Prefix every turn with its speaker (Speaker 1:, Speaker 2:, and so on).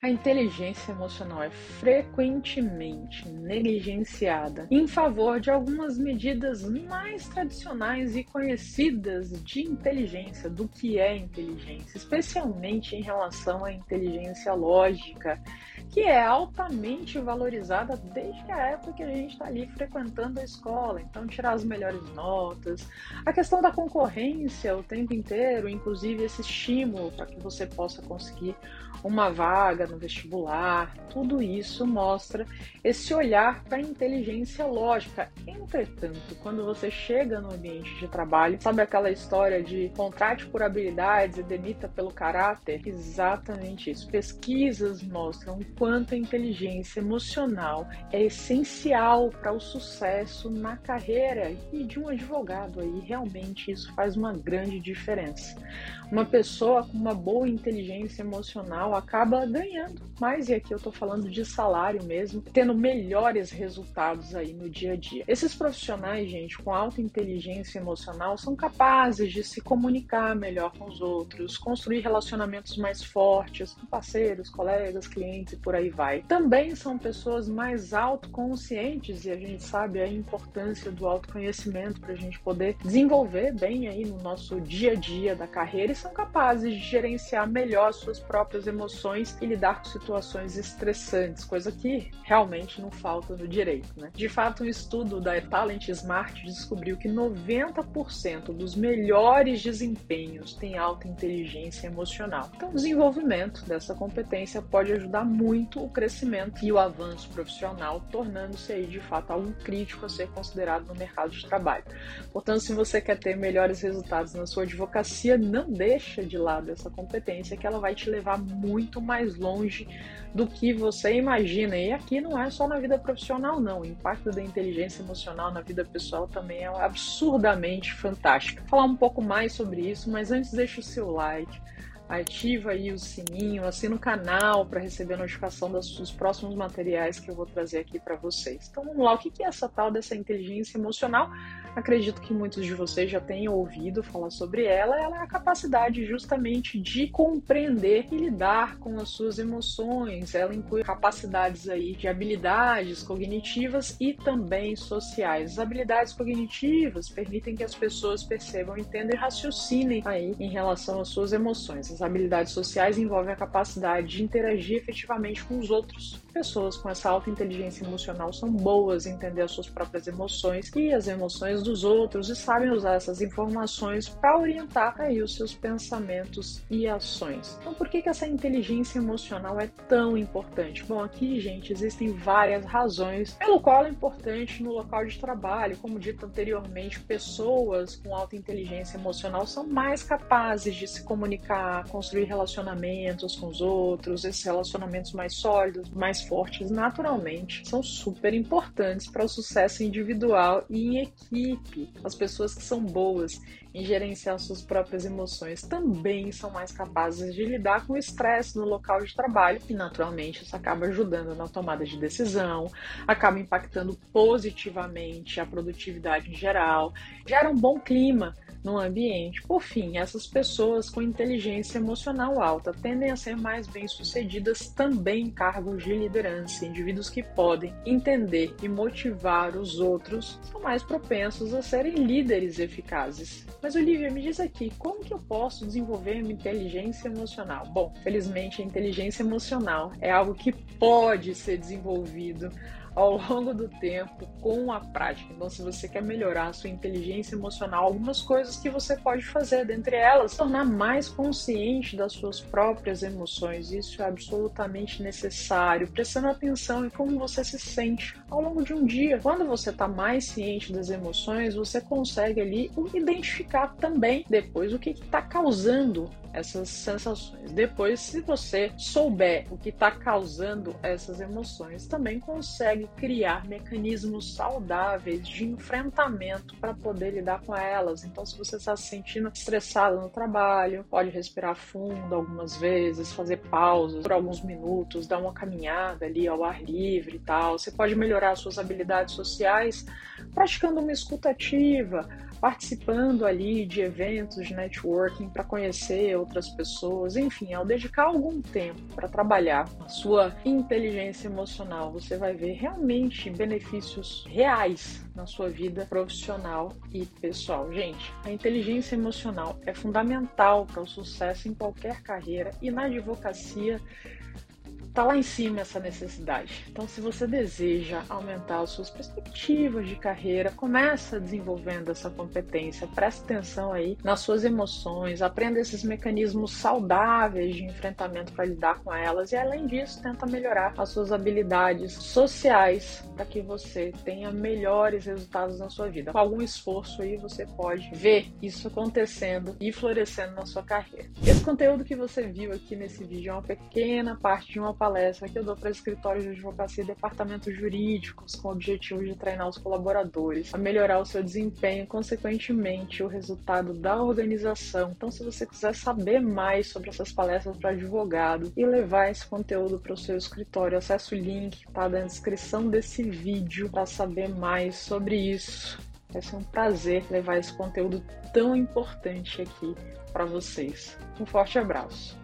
Speaker 1: A inteligência emocional é frequentemente negligenciada em favor de algumas medidas mais tradicionais e conhecidas de inteligência, do que é inteligência, especialmente em relação à inteligência lógica, que é altamente valorizada desde a época que a gente está ali frequentando a escola. Então, tirar as melhores notas, a questão da concorrência o tempo inteiro, inclusive esse estímulo para que você possa conseguir uma vaga no vestibular, tudo isso mostra esse olhar para a inteligência lógica. Entretanto, quando você chega no ambiente de trabalho, sabe aquela história de contrate por habilidades e demita pelo caráter? Exatamente isso. Pesquisas mostram o quanto a inteligência emocional é essencial para o sucesso na carreira e de um advogado aí. Realmente isso faz uma grande diferença. Uma pessoa com uma boa inteligência emocional acaba ganhando mais, e aqui eu estou falando de salário mesmo, tendo melhores resultados aí no dia a dia. Esses profissionais, gente, com alta inteligência emocional, são capazes de se comunicar melhor com os outros, construir relacionamentos mais fortes com parceiros, colegas, clientes e por aí vai. Também são pessoas mais autoconscientes e a gente sabe a importância do autoconhecimento para a gente poder desenvolver bem aí no nosso dia a dia da carreira são capazes de gerenciar melhor suas próprias emoções e lidar com situações estressantes, coisa que realmente não falta no direito. Né? De fato, um estudo da Talent Smart descobriu que 90% dos melhores desempenhos têm alta inteligência emocional. Então, o desenvolvimento dessa competência pode ajudar muito o crescimento e o avanço profissional, tornando-se aí de fato algo crítico a ser considerado no mercado de trabalho. Portanto, se você quer ter melhores resultados na sua advocacia, não deixa de lado essa competência que ela vai te levar muito mais longe do que você imagina. E aqui não é só na vida profissional, não. O impacto da inteligência emocional na vida pessoal também é absurdamente fantástico. Vou falar um pouco mais sobre isso, mas antes deixa o seu like ativa aí o sininho, assina o canal para receber a notificação dos próximos materiais que eu vou trazer aqui para vocês. Então vamos lá, o que é essa tal dessa inteligência emocional? Acredito que muitos de vocês já tenham ouvido falar sobre ela. Ela é a capacidade justamente de compreender e lidar com as suas emoções. Ela inclui capacidades aí de habilidades cognitivas e também sociais. As habilidades cognitivas permitem que as pessoas percebam, entendam e raciocinem aí em relação às suas emoções. As habilidades sociais envolvem a capacidade de interagir efetivamente com os outros. Pessoas com essa alta inteligência emocional são boas em entender as suas próprias emoções e as emoções dos outros e sabem usar essas informações para orientar aí os seus pensamentos e ações. Então, por que, que essa inteligência emocional é tão importante? Bom, aqui, gente, existem várias razões pelo qual é importante no local de trabalho. Como dito anteriormente, pessoas com alta inteligência emocional são mais capazes de se comunicar, construir relacionamentos com os outros, esses relacionamentos mais sólidos, mais fortes, naturalmente, são super importantes para o sucesso individual e em equipe equipe, as pessoas que são boas em gerenciar suas próprias emoções também são mais capazes de lidar com o estresse no local de trabalho. E, naturalmente, isso acaba ajudando na tomada de decisão, acaba impactando positivamente a produtividade em geral, gera um bom clima no ambiente. Por fim, essas pessoas com inteligência emocional alta tendem a ser mais bem-sucedidas também em cargos de liderança. Indivíduos que podem entender e motivar os outros são mais propensos a serem líderes eficazes. Mas Olivia, me diz aqui, como que eu posso desenvolver uma inteligência emocional? Bom, felizmente a inteligência emocional é algo que pode ser desenvolvido ao longo do tempo com a prática. Então, se você quer melhorar a sua inteligência emocional, algumas coisas que você pode fazer, dentre elas, tornar mais consciente das suas próprias emoções. Isso é absolutamente necessário, prestando atenção em como você se sente ao longo de um dia. Quando você está mais ciente das emoções, você consegue ali identificar também depois o que está causando essas sensações. Depois, se você souber o que está causando essas emoções, também consegue criar mecanismos saudáveis de enfrentamento para poder lidar com elas. Então, se você está se sentindo estressado no trabalho, pode respirar fundo algumas vezes, fazer pausas por alguns minutos, dar uma caminhada ali ao ar livre e tal. Você pode melhorar suas habilidades sociais praticando uma escutativa participando ali de eventos, networking, para conhecer outras pessoas, enfim, ao dedicar algum tempo para trabalhar a sua inteligência emocional, você vai ver realmente benefícios reais na sua vida profissional e pessoal. Gente, a inteligência emocional é fundamental para o sucesso em qualquer carreira e na advocacia Tá lá em cima essa necessidade. Então, se você deseja aumentar as suas perspectivas de carreira, começa desenvolvendo essa competência. Preste atenção aí nas suas emoções, aprenda esses mecanismos saudáveis de enfrentamento para lidar com elas e, além disso, tenta melhorar as suas habilidades sociais para que você tenha melhores resultados na sua vida. Com algum esforço aí, você pode ver isso acontecendo e florescendo na sua carreira. Esse conteúdo que você viu aqui nesse vídeo é uma pequena parte de uma palestra que eu dou para escritórios de advocacia e departamentos jurídicos com o objetivo de treinar os colaboradores a melhorar o seu desempenho, consequentemente o resultado da organização. Então, se você quiser saber mais sobre essas palestras para advogado e levar esse conteúdo para o seu escritório, acesse o link que está na descrição desse vídeo para saber mais sobre isso. Vai ser um prazer levar esse conteúdo tão importante aqui para vocês. Um forte abraço.